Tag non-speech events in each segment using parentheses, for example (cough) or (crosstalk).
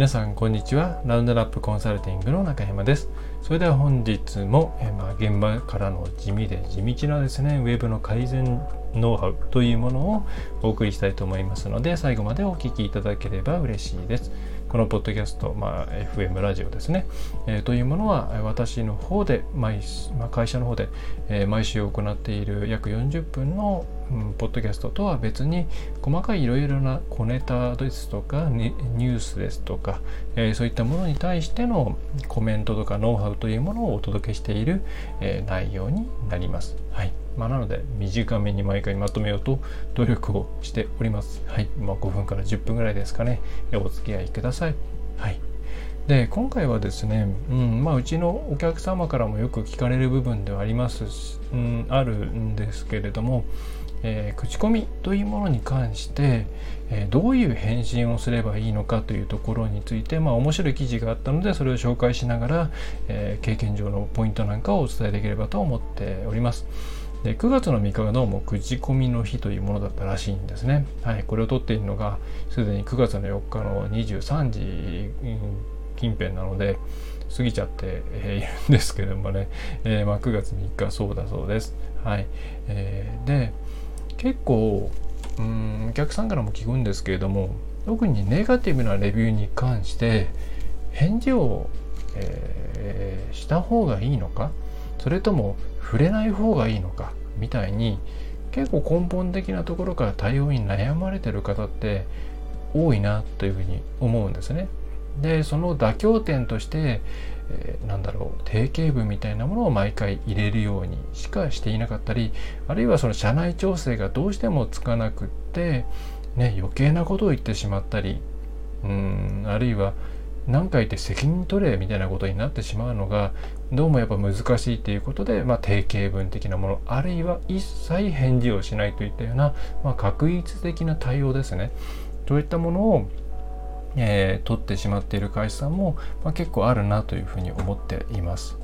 皆さんこんにちは。ラウンドラップコンサルティングの中山です。それでは本日も、えまあ、現場からの地味で地道なですねウェブの改善ノウハウというものをお送りしたいと思いますので最後までお聞きいただければ嬉しいです。このポッドキャスト、まあ、FM ラジオですね、えー、というものは私の方で毎、まあ、会社の方で、えー、毎週行っている約40分の、うん、ポッドキャストとは別に細かいいろいろな小ネタですとかニュースですとか、えー、そういったものに対してのコメントとかノウハウというものをお届けしている、え内容になります。はいまあ、なので短めに毎回まとめようと努力をしております。はい。まあ、5分から10分ぐらいですかね。お付き合いください。はい。で、今回はですね、うん、まあ、うちのお客様からもよく聞かれる部分ではあります、うん、あるんですけれども、えー、口コミというものに関して、えー、どういう返信をすればいいのかというところについて、まあ、面白い記事があったのでそれを紹介しながら、えー、経験上のポイントなんかをお伝えできればと思っております。で9月の3日がどうも口コミの日というものだったらしいんですね。はい、これを撮っているのがすでに9月の4日の23時近辺なので過ぎちゃっているんですけれどもね、えー、まあ、9月3日そうだそうです。はい、えー、で結構うんお客さんからも聞くんですけれども特にネガティブなレビューに関して返事を、えー、した方がいいのかそれとも触れない方がいいのかみたいに結構根本的なところから対応に悩まれてる方って多いなというふうに思うんですね。でその妥協点として、えー、なんだろう定型文みたいなものを毎回入れるようにしかしていなかったりあるいはその社内調整がどうしてもつかなくって、ね、余計なことを言ってしまったりうんあるいは何か言って責任取れみたいなことになってしまうのがどうもやっぱ難しいということで、まあ、定型文的なものあるいは一切返事をしないといったような、まあ、確率的な対応ですね。そういったものを、えー、取ってしまっている会社さんも、まあ、結構あるなというふうに思っています。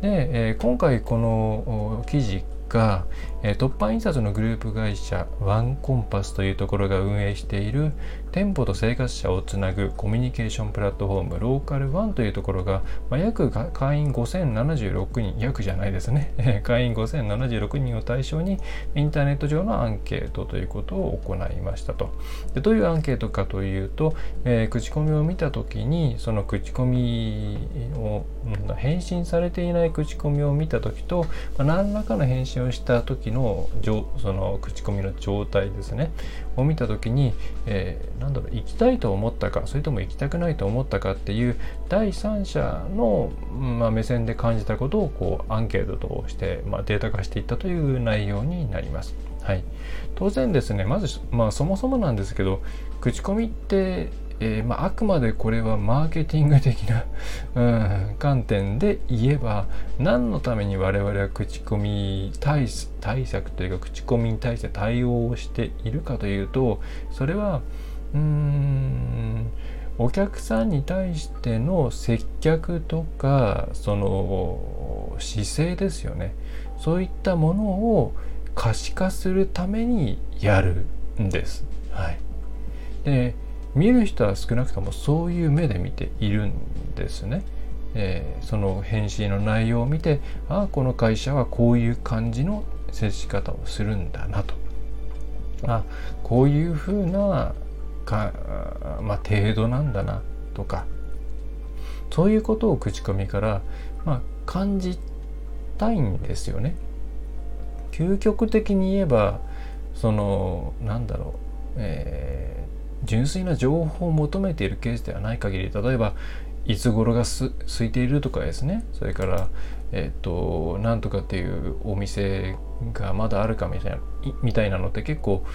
で、えー、今回この記事が、えー、突破印刷のグループ会社ワンコンパスというところが運営している店舗と生活者をつなぐコミュニケーションプラットフォームローカルワンというところが、まあ、約会員5076人約じゃないですね。(laughs) 会員5076人を対象にインターネット上のアンケートということを行いましたと。でどういうアンケートかというと、えー、口コミを見た時にその口コミを、うん、返信されていない口コミを見た時と、まあ、何らかの返信をした時のその口コミの状態ですね。を見た時に、えー、なんだろう行きたいと思ったかそれとも行きたくないと思ったかっていう第三者の、まあ、目線で感じたことをこうアンケートとして、まあ、データ化していったという内容になります。はい、当然ですねまず、まあ、そもそもなんですけど口コミってえー、まあ、あくまでこれはマーケティング的な、(laughs) うん、観点で言えば何のために我々は口コミ対対策というか口コミに対して対応をしているかというとそれはうーんお客さんに対しての接客とかその姿勢ですよねそういったものを可視化するためにやるんです。はい、で見る人は少なくともそういう目で見ているんですね。えー、その返信の内容を見てああこの会社はこういう感じの接し方をするんだなとあこういうふうなか、まあ、程度なんだなとかそういうことを口コミから、まあ、感じたいんですよね。究極的に言えばそのなんだろう、え純粋な情報を求めているケースではない限り例えばいつ頃がす空いているとかですねそれからえっ、となんとかっていうお店がまだあるかみたいなみたいなのって結構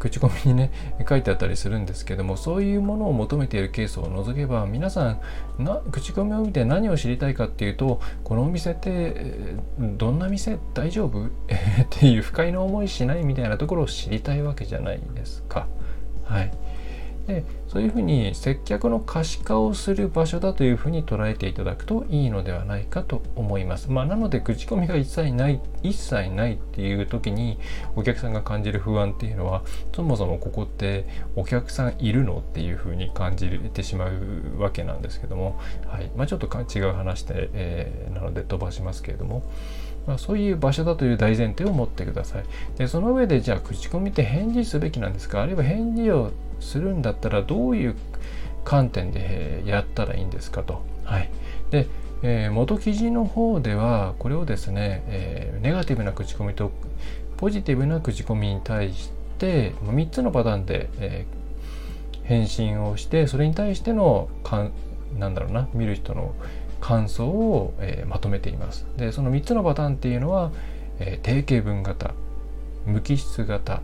口コミにね (laughs) 書いてあったりするんですけどもそういうものを求めているケースを除けば皆さんな口コミを見て何を知りたいかっていうとこのお店ってどんな店大丈夫？(laughs) っていう不快な思いしないみたいなところを知りたいわけじゃないですか。はい。でそういうふうに接客の可視化をする場所だというふうに捉えていただくといいのではないかと思います。まあ、なので口コミが一切ない一切ないっていう時にお客さんが感じる不安っていうのはそもそもここってお客さんいるのっていうふうに感じてしまうわけなんですけども、はいまあ、ちょっと違う話で、えー、なので飛ばしますけれども。まあ、そういう場所だという大前提を持ってください。でその上でじゃあ口コミって返事すべきなんですか？あるいは返事をするんだったらどういう観点でやったらいいんですか？と。はい、で、えー、元記事の方ではこれをですね、えー、ネガティブな口コミとポジティブな口コミに対して3つのパターンで、えー、返信をしてそれに対してのかんなんだろうな見る人の感想を、えー、まとめています。でその3つのパターンっていうのは、えー、定型文型無機質型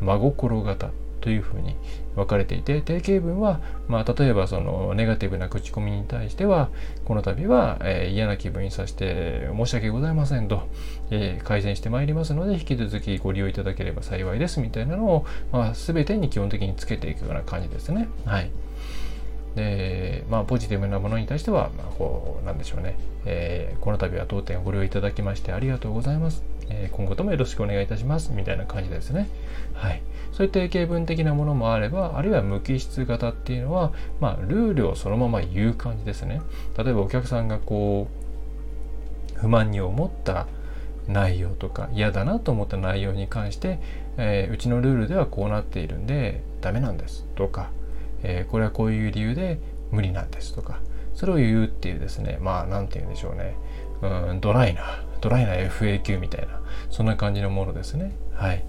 真心型というふうに分かれていて定型文は、まあ、例えばそのネガティブな口コミに対してはこの度は、えー、嫌な気分にさせて申し訳ございませんと、えー、改善してまいりますので引き続きご利用いただければ幸いですみたいなのを、まあ、全てに基本的につけていくような感じですね。はいでまあ、ポジティブなものに対しては、まあ、こうなんでしょうね、えー、この度は当店ご利用いただきましてありがとうございます、えー、今後ともよろしくお願いいたします。みたいな感じですね。はい、そういった定型文的なものもあればあるいは無機質型っていうのは、まあ、ルールをそのまま言う感じですね。例えばお客さんがこう不満に思った内容とか嫌だなと思った内容に関して、えー、うちのルールではこうなっているんでダメなんです。とかえー、これはこういう理由で無理なんですとかそれを言うっていうですねまあ何て言うんでしょうね。うんドライなドライな FAQ みたいなそんな感じのものですね。はい。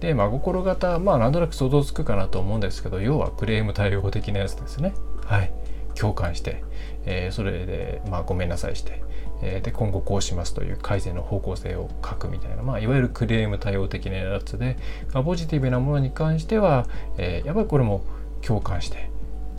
で真心型まあなんとなく想像つくかなと思うんですけど要はクレーム対応的なやつですね。はい。共感して、えー、それでまあごめんなさいしてえで今後こうしますという改善の方向性を書くみたいな、まあ、いわゆるクレーム対応的なやつで、ま、ポジティブなものに関しては、えー、やっぱりこれも共感して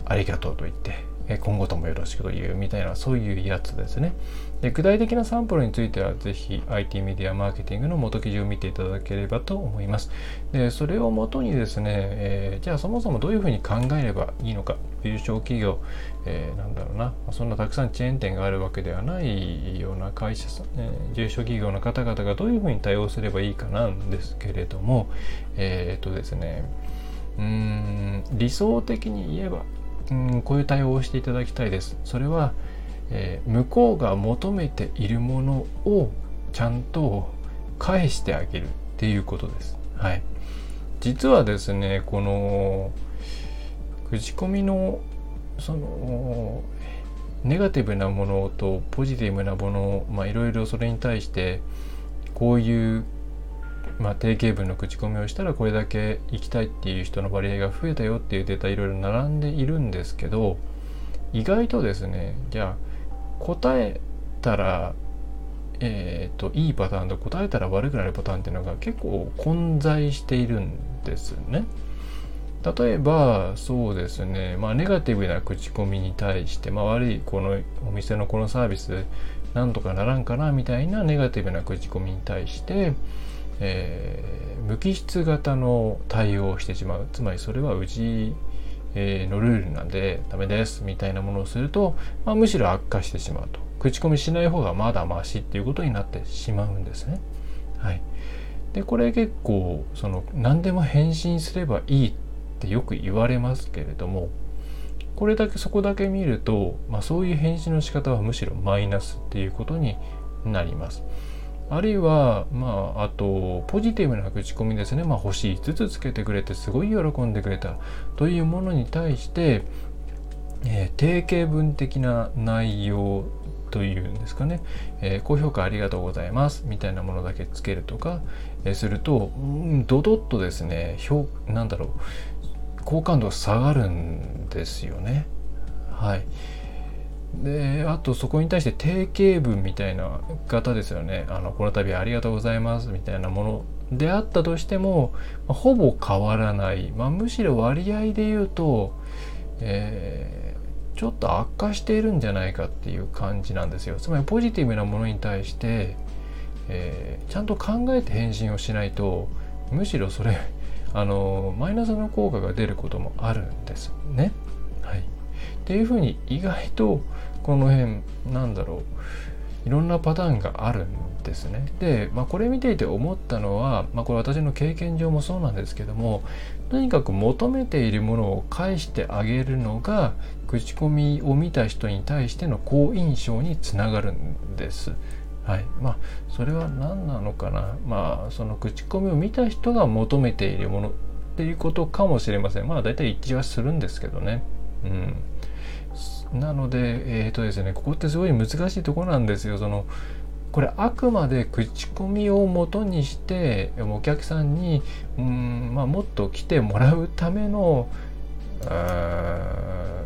ありがとうと言って今後ともよろしくというみたいなそういうやつですね。で具体的なサンプルについてはぜひ IT メディアマーケティングの元記事を見ていただければと思います。でそれをもとにですね、えー、じゃあそもそもどういうふうに考えればいいのか優勝企業、えー、なんだろうなそんなたくさんチェーン店があるわけではないような会社さん、えー、重症企業の方々がどういうふうに対応すればいいかなんですけれどもえっ、とですねうん理想的に言えばうんこういう対応をしていただきたいです。それは、えー、向こうが求めているものをちゃんと返してあげるっていうことです。はい。実はですね、この口コミのそのネガティブなものとポジティブなものまあいろいろそれに対してこういうまあ、定型文の口コミをしたらこれだけ行きたいっていう人の割合が増えたよっていうデータいろいろ並んでいるんですけど意外とですねじゃあ答えたらえーと、いいパターンと答えたら悪くなるパターンっていうのが結構混在しているんですね。例えばそうですね、まあ、ネガティブな口コミに対して、まあ、悪いこのお店のこのサービスなんとかならんかなみたいなネガティブな口コミに対してえー、無機質型の対応をしてしまうつまりそれはうちのルールなんでダメですみたいなものをすると、まあ、むしろ悪化してしまうと口コミしない方がまだましっていうことになってしまうんですね。はい、でこれ結構その何でも返信すればいいってよく言われますけれどもこれだけそこだけ見ると、まあ、そういう返信の仕方はむしろマイナスっていうことになります。あるいは、まあ、あと、ポジティブな口コミですね。まあ、星5つつけてくれて、すごい喜んでくれたというものに対して、えー、定型文的な内容というんですかね、えー、高評価ありがとうございますみたいなものだけつけるとか、えー、すると、うん、ドドッとですね、評なんだろう、好感度下がるんですよね。はい。であとそこに対して定型文みたいな方ですよね。あのこの度ありがとうございますみたいなものであったとしても、まあ、ほぼ変わらない、まあ、むしろ割合で言うと、えー、ちょっと悪化しているんじゃないかっていう感じなんですよ。つまりポジティブなものに対して、えー、ちゃんと考えて返信をしないとむしろそれあのマイナスの効果が出ることもあるんですね。はい、っていうふうに意外とこの辺なんだろういろんなパターンがあるんですね。で、まあ、これ見ていて思ったのは、まあ、これ私の経験上もそうなんですけどもとにかく求めているものを返してあげるのが口コミを見た人に対しての好印象につながるんです。はい、まあそれは何なのかな。まあその口コミを見た人が求めているものっていうことかもしれません。まあ大体一致はするんですけどね。うん。なのでえっ、ー、とですねここってすごい難しいところなんですよ。そのこれあくまで口コミをもとにしてお客さんにうん、まあ、もっと来てもらうための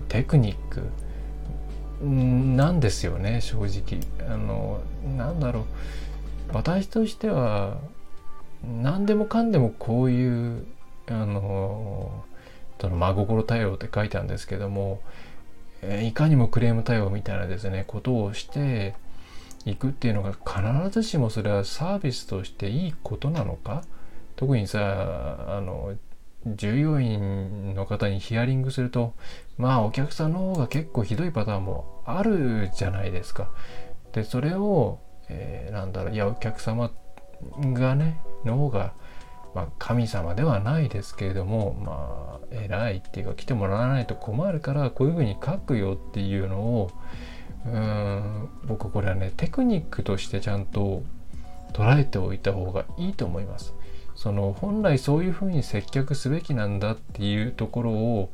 テクニックなんですよね正直。あのなんだろう。私としては何でもかんでもこういうあのその真心対応って書いたんですけどもいかにもクレーム対応みたいなですねことをしていくっていうのが必ずしもそれはサービスとしていいことなのか特にさあの従業員の方にヒアリングするとまあお客さんの方が結構ひどいパターンもあるじゃないですか。でそれを、えー、なんだろういやお客様がねの方が、まあ、神様ではないですけれどもまあ偉いっていうか来てもらわないと困るからこういうふうに書くよっていうのをうん僕これはねテクニックとしてちゃんと捉えておいた方がいいと思います。その本来そういうふうに接客すべきなんだっていうところを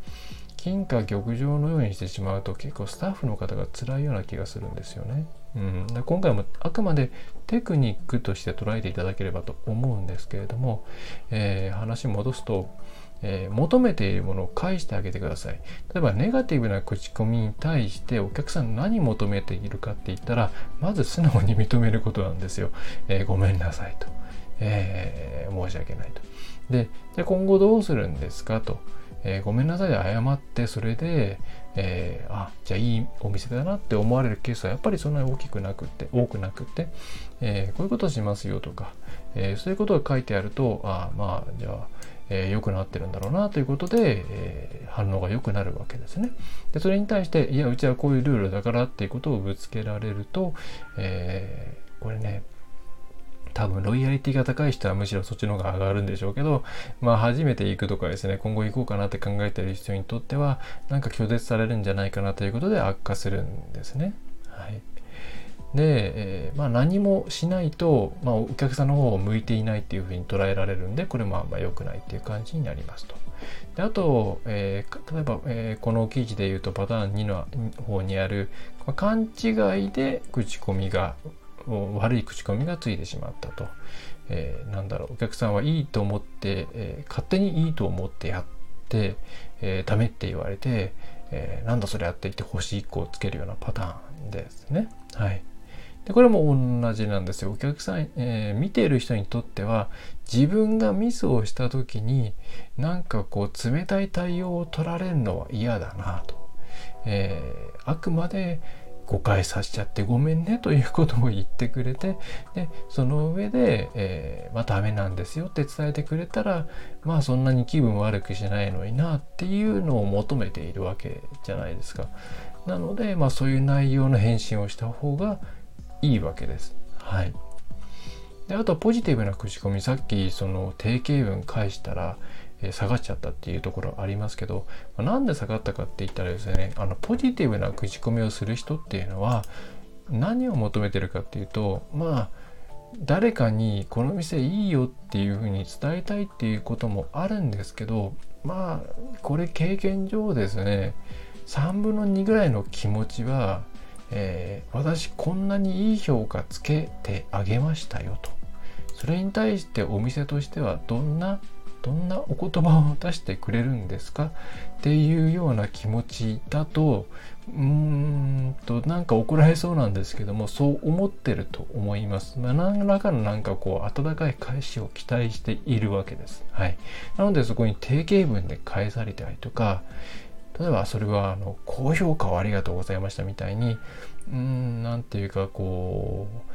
金貨玉状のようにしてしまうと結構スタッフの方が辛いような気がするんですよね。うん、今回もあくまでテクニックとして捉えていただければと思うんですけれども、えー、話戻すと、えー、求めているものを返してあげてください。例えばネガティブな口コミに対してお客さん何求めているかって言ったらまず素直に認めることなんですよ。えー、ごめんなさいと。えー、申し訳ないと。で、じゃ今後どうするんですかと。えー、ごめんなさいで謝って、それで、えー、あ、じゃあいいお店だなって思われるケースはやっぱりそんなに大きくなくって、多くなくって、えー、こういうことしますよとか、えそういうことが書いてあると、あ、まあ、じゃあ、えー、良くなってるんだろうなということで、えー、反応が良くなるわけですね。でそれに対していやうちはこういうルールだからっていうことをぶつけられると、えー、これね多分ロイヤリティが高い人はむしろそっちの方が上がるんでしょうけど、まあ初めて行くとかですね、今後行こうかなって考えてる人にとっては、なんか拒絶されるんじゃないかなということで悪化するんですね。はい。で、えー、まあ何もしないと、まあお客さんの方を向いていないっていうふうに捉えられるんで、これもあんま良くないっていう感じになりますと。であと、えー、例えば、えー、この記事で言うとパターン2の方にある、まあ、勘違いで口コミが悪い口コミがついてしまったと、えー、なんだろうお客さんはいいと思って、えー、勝手にいいと思ってやって、えー、ダメって言われて、えー、なんだそれやって言って星1個をつけるようなパターンですね。はい。でこれも同じなんですよ。お客さん、えー、見ている人にとっては自分がミスをした時になんかこう冷たい対応を取られるのは嫌だなと。えー、あくまで誤解させちゃってごめんねということを言ってくれてでその上で、えー、まあダメなんですよって伝えてくれたらまあそんなに気分悪くしないのになっていうのを求めているわけじゃないですか。なので、まあ、そういう内容の返信をした方がいいわけです。はい。であとはポジティブな口コミさっきその定型文返したら下がっちゃったっていうところありますけど、まあ、なんで下がったかって言ったらですねあのポジティブな口コミをする人っていうのは何を求めてるかっていうとまあ誰かにこの店いいよっていうふうに伝えたいっていうこともあるんですけどまあこれ経験上ですね3分の2ぐらいの気持ちは、えー、私こんなにいい評価つけてあげましたよと。それに対してお店としてはどんなどんなお言葉を出してくれるんですかっていうような気持ちだとうーんとなんか怒られそうなんですけどもそう思ってると思います。まあ、何らかのなんかこう温かい返しを期待しているわけです。はい。なのでそこに定型文で返されたりとか例えばそれはあの高評価をありがとうございましたみたいにうーんなんていうかこう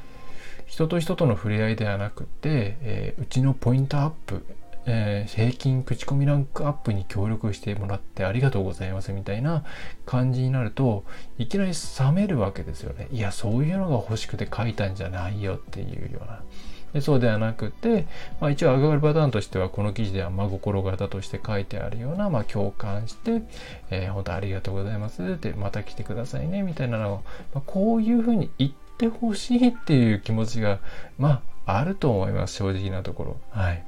人と人との触れ合いではなくて、えー、うちのポイントアップえー、平均口コミランクアップに協力してもらってありがとうございますみたいな感じになるといきなり冷めるわけですよね。いやそういうのが欲しくて書いたんじゃないよっていうような。でそうではなくて、まあ、一応上がるパターンとしてはこの記事では真心型として書いてあるような、まあ、共感して、えー、本当ありがとうございますってまた来てくださいねみたいなのを、まあ、こういうふうに言ってほしいっていう気持ちがまああると思います正直なところ。はい。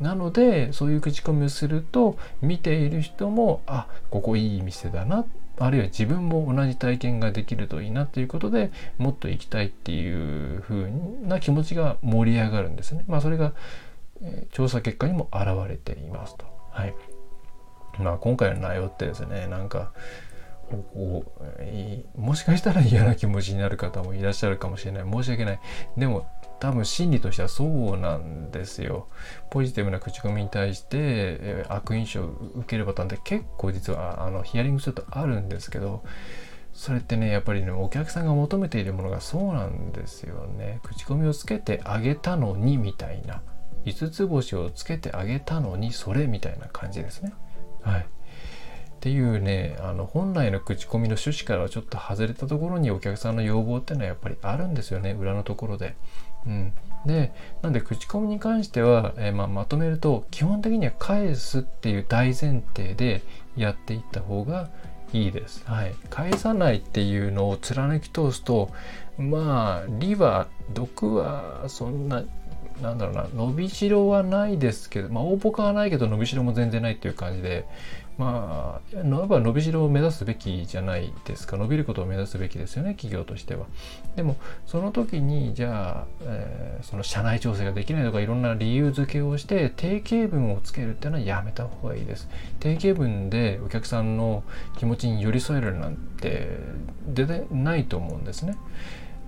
なのでそういう口コミをすると見ている人もあここいい店だなあるいは自分も同じ体験ができるといいなということでもっと行きたいっていう風な気持ちが盛り上がるんですね。まあそれが、え、調査結果にも現れていますと。はい。まあ今回の内容ってですねなんかもしかしたら嫌な気持ちになる方もいらっしゃるかもしれない申し訳ないでも多分心理としてはそうなんですよ。ポジティブな口コミに対して、え悪印象を受けるパターンって結構実はあのヒアリングするとあるんですけどそれってねやっぱりねお客さんが求めているものがそうなんですよね。口コミをつけてあげたのにみたいな。5つ星をつけてあげたのにそれみたいな感じですね。はい。っていうねあの本来の口コミの趣旨からはちょっと外れたところにお客さんの要望っていうのはやっぱりあるんですよね。裏のところで。うん、でなんで口コミに関しては、えー、まあ、まとめると基本的には返すっていう大前提でやっていった方がいいです。はい、返さないっていうのを貫き通すとまあ理は毒はそんななんだろうな伸びしろはないですけどまあ大ポカはないけど伸びしろも全然ないっていう感じでまあ、伸びしろを目指すべきじゃないですか。伸びることを目指すべきですよね企業としては。でもその時にじゃあ、えー、その社内調整ができないとかいろんな理由付けをして定型文をつけるっていうのはやめた方がいいです。定型文でお客さんの気持ちに寄り添えるなんて出てないと思うんですね。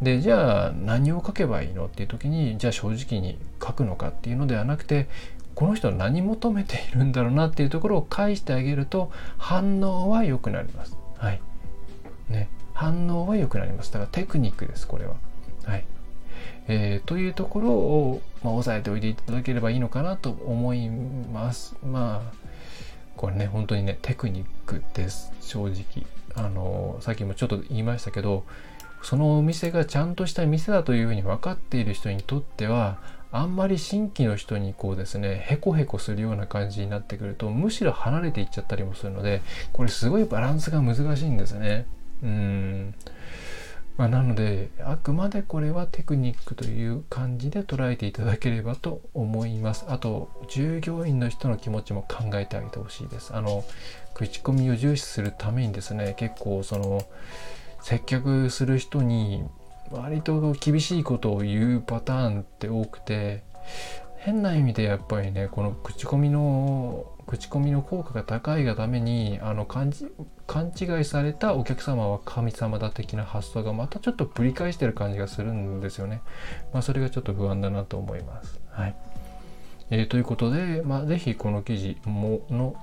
でじゃあ何を書けばいいのっていう時にじゃあ正直に書くのかっていうのではなくてこの人何求めているんだろうなっていうところを返してあげると反応は良くなります。はい。ね。反応は良くなります。だからテクニックです、これは。はい。えー、というところを、まあ、押さえておいていただければいいのかなと思います。まあ、これね、本当にね、テクニックです、正直。あの、さっきもちょっと言いましたけど、そのお店がちゃんとした店だというふうに分かっている人にとっては、あんまり新規の人にこうですねへこへこするような感じになってくるとむしろ離れていっちゃったりもするのでこれすごいバランスが難しいんですね。うん。まあ、なのであくまでこれはテクニックという感じで捉えていただければと思います。あと従業員の人の気持ちも考えてあげてほしいです。あの口コミを重視するためにですね結構その接客する人に割と厳しいことを言うパターンって多くて変な意味でやっぱりねこの口コミの口コミの効果が高いがためにあの勘勘違いされたお客様は神様だ的な発想がまたちょっとぶり返してる感じがするんですよね。まあ、それがちょっと不安だなと思います。はいえー、ということで、まあ、ぜひこの記事もの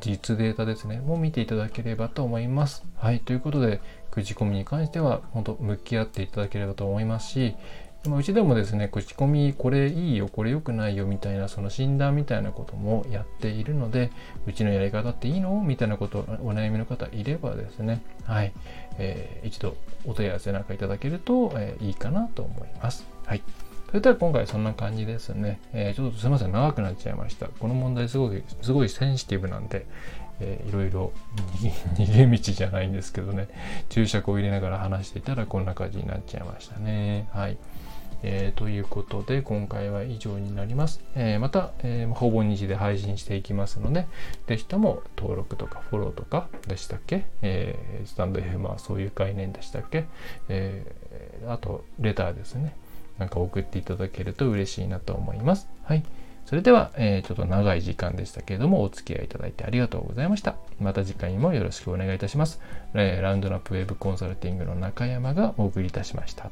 実データですね、も見ていただければと思います。はい、ということで、口コミに関しては本当向き合っていただければと思いますし、まあ、うちでもですね、口コミこれいいよ、これ良くないよみたいなその診断みたいなこともやっているので、うちのやり方っていいの？みたいなことお悩みの方いればですね、はい、えー、一度お問い合わせなんかいただけると、えー、いいかなと思います。はい。それでは今回そんな感じですね。えー、ちょっとすいません、長くなっちゃいました。この問題すごい、すごいセンシティブなんで、えー、いろいろ逃げ道じゃないんですけどね、注釈を入れながら話していたらこんな感じになっちゃいましたね。はい。えー、ということで今回は以上になります。えー、また、えー、ほぼ日で配信していきますので、ぜひとも登録とかフォローとかでしたっけ、えー、スタンド FM はそういう概念でしたっけ、えー、あとレターですね。なんか送っていただけると嬉しいなと思います。はい。それでは、えー、ちょっと長い時間でしたけれども、お付き合いいただいてありがとうございました。また次回もよろしくお願いいたします。えー、ラウンドラップウェブコンサルティングの中山がお送りいたしました。